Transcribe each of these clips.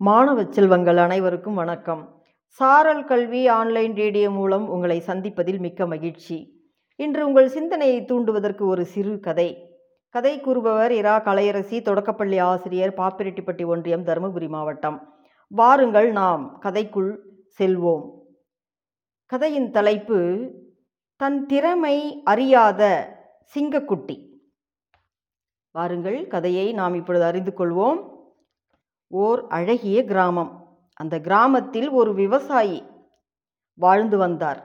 மாணவ செல்வங்கள் அனைவருக்கும் வணக்கம். சாரல் கல்வி ஆன்லைன் ரேடியோ மூலம் உங்களை சந்திப்பதில் மிக்க மகிழ்ச்சி. இன்று உங்கள் சிந்தனையை தூண்டுவதற்கு ஒரு சிறு கதை. கதை கூறுபவர் இரா கலையரசி தொடக்கப்பள்ளி ஆசிரியர் பாப்பிரெட்டிப்பட்டி ஒன்றியம் தருமபுரி மாவட்டம். வாருங்கள் நாம் கதைக்குள் செல்வோம். கதையின் தலைப்பு தன் திறமை அறியாத சிங்கக்குட்டி வாருங்கள் கதையை நாம் இப்பொழுது அறிந்து கொள்வோம். ஓர் அழகிய கிராமம். அந்த கிராமத்தில் ஒரு விவசாயி வாழ்ந்து வந்தார்.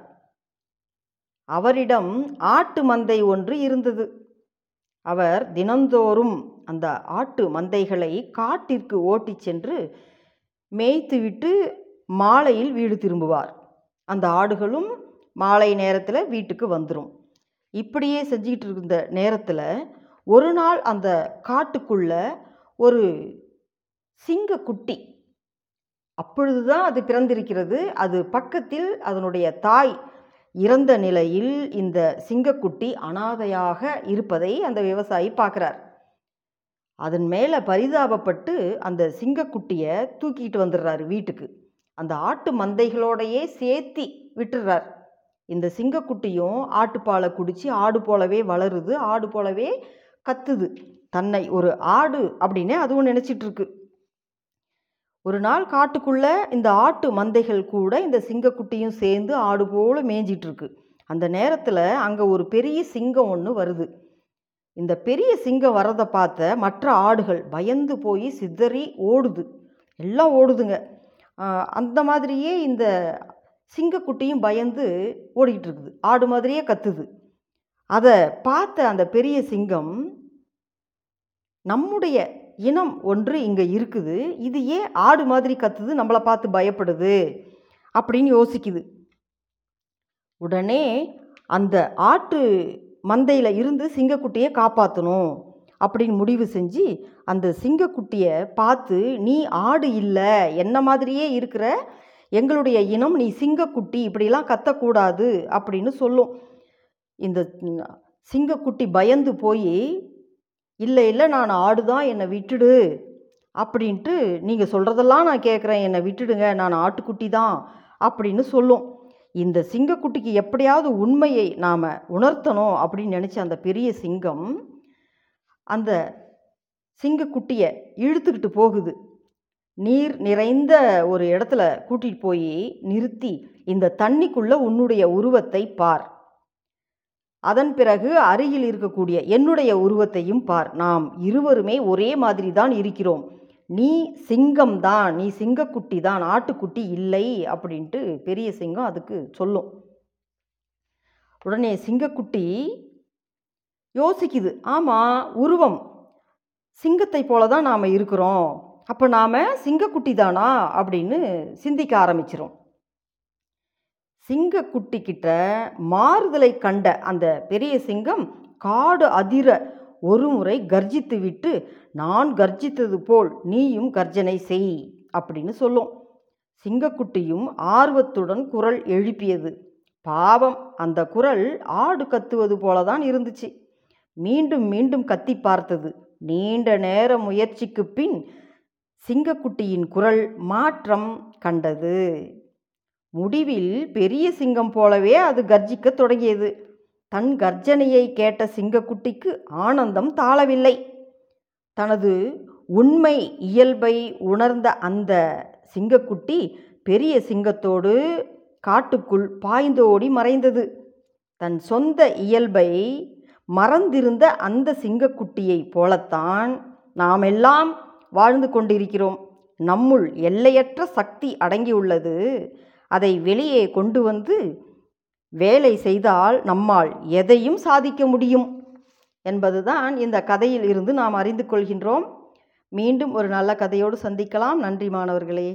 அவரிடம் ஆட்டு மந்தை ஒன்று இருந்தது. அவர் தினந்தோறும் அந்த ஆட்டு மந்தைகளை காட்டிற்கு ஓட்டிச் சென்று மேய்த்துவிட்டு மாலையில் வீடு திரும்புவார். அந்த ஆடுகளும் மாலை நேரத்தில் வீட்டுக்கு வந்துடும் இப்படியே செஞ்சுக்கிட்டு இருந்த நேரத்தில் ஒரு நாள் அந்த காட்டுக்குள்ள ஒரு சிங்கக்குட்டி. அப்பொழுதுதான் அது பிறந்திருக்கிறது. அது பக்கத்தில் அதனுடைய தாய் இறந்த நிலையில் இந்த சிங்கக்குட்டி அனாதையாக இருப்பதை அந்த விவசாயி பார்க்குறார். அதன் மேலே பரிதாபப்பட்டு அந்த சிங்கக்குட்டியை தூக்கிட்டு வந்துடுறாரு வீட்டுக்கு. அந்த ஆட்டு மந்தைகளோடையே சேர்த்தி விட்டுடுறார். இந்த சிங்கக்குட்டியும் ஆட்டுப்பாலை குடித்து ஆடு போலவே வளருது ஆடு போலவே கத்துது. தன்னை ஒரு ஆடு அப்படின்னே அதுவும் நினச்சிட்ருக்கு இருக்கு. ஒரு நாள் காட்டுக்குள்ள இந்த ஆட்டு மந்தைகள் கூட இந்த சிங்கக்குட்டியும் சேர்ந்து ஆடு போல மேய்ஞ்சிட்டு இருக்கு அந்த நேரத்தில் அங்கே ஒரு பெரிய சிங்கம் ஒன்று வருது. இந்த பெரிய சிங்கம் வரதை பார்த்த மற்ற ஆடுகள் பயந்து போய் சிதறி ஓடுது. எல்லாம் ஓடுதுங்க. அந்த மாதிரியே இந்த சிங்கக்குட்டியும் பயந்து ஓடிக்கிட்டு இருக்குது ஆடு மாதிரியே கத்துது. அதை பார்த்த அந்த பெரிய சிங்கம் நம்முடைய இனம் ஒன்று இங்கே இருக்குது. இது ஏன் ஆடு மாதிரி கத்துது? நம்மளை பார்த்து பயப்படுது? அப்படின்னு யோசிக்குது. உடனே அந்த ஆட்டு மந்தையில் இருந்து சிங்கக்குட்டியை காப்பாற்றணும் அப்படின்னு முடிவு செஞ்சு அந்த சிங்கக்குட்டியை பார்த்து நீ ஆடு இல்லை. என்ன மாதிரியே இருக்கிற? எங்களுடைய இனம் நீ சிங்கக்குட்டி. இப்படிலாம் கத்தக்கூடாது. அப்படின்னு சொல்லும். இந்த சிங்கக்குட்டி பயந்து போய் இல்லை இல்லை நான் ஆடு தான் என்னை விட்டுடு. அப்படின்ட்டு நீங்கள் சொல்கிறதெல்லாம் நான் கேட்குறேன். என்னை விட்டுடுங்க நான் ஆட்டுக்குட்டி தான் அப்படின்னு சொல்லும். இந்த சிங்கக்குட்டிக்கு எப்படியாவது உண்மையை நாம் உணர்த்தணும் அப்படின்னு நினச்ச அந்த பெரிய சிங்கம் அந்த சிங்கக்குட்டியை இழுத்துக்கிட்டு போகுது. நீர் நிறைந்த ஒரு இடத்துல கூட்டிகிட்டு போய் நிறுத்தி இந்த தண்ணிக்குள்ளே உன்னுடைய உருவத்தை பார். அதன் பிறகு அருகில் இருக்கக்கூடிய என்னுடைய உருவத்தையும் பார். நாம் இருவருமே ஒரே மாதிரி தான் இருக்கிறோம். நீ சிங்கம் தான் நீ சிங்கக்குட்டி தான் ஆட்டுக்குட்டி இல்லை அப்படின்ட்டு பெரிய சிங்கம் அதுக்கு சொல்லும். உடனே சிங்கக்குட்டி யோசிக்குது. ஆமாம் உருவம். சிங்கத்தை போல தான் நாம் இருக்கிறோம். அப்போ நாம் சிங்கக்குட்டி தானா அப்படின்னு சிந்திக்க ஆரம்பிச்சிரும். சிங்கக்குட்டி கிட்ட மாறுதலை கண்ட அந்த பெரிய சிங்கம் காடு அதிர ஒரு முறை கர்ஜித்து விட்டு நான் கர்ஜித்தது போல் நீயும் கர்ஜனை செய் அப்படின்னு சொல்லும். சிங்கக்குட்டியும் ஆர்வத்துடன் குரல் எழுப்பியது. பாவம் அந்த குரல் ஆடு கத்துவது போலதான் இருந்துச்சு. மீண்டும் மீண்டும் கத்தி பார்த்தது. நீண்ட நேர முயற்சிக்கு பின் சிங்கக்குட்டியின் குரல் மாற்றம் கண்டது. முடிவில் பெரிய சிங்கம் போலவே அது கர்ஜிக்க தொடங்கியது. தன் கர்ஜனையை கேட்ட சிங்கக்குட்டிக்கு ஆனந்தம் தாழவில்லை. தனது உண்மை இயல்பை உணர்ந்த அந்த சிங்கக்குட்டி பெரிய சிங்கத்தோடு காட்டுக்குள் பாய்ந்தோடி மறைந்தது. தன் சொந்த இயல்பை மறந்திருந்த அந்த சிங்கக்குட்டியை போலத்தான் நாம் எல்லாம் வாழ்ந்து கொண்டிருக்கிறோம். நம்முள் எல்லையற்ற சக்தி அடங்கியுள்ளது. அதை வெளியே கொண்டு வந்து வேலை செய்தால் நம்மால் எதையும் சாதிக்க முடியும். என்பதுதான் இந்த கதையில் இருந்து நாம் அறிந்து கொள்கின்றோம். மீண்டும் ஒரு நல்ல கதையோடு சந்திக்கலாம். நன்றி மாணவர்களே.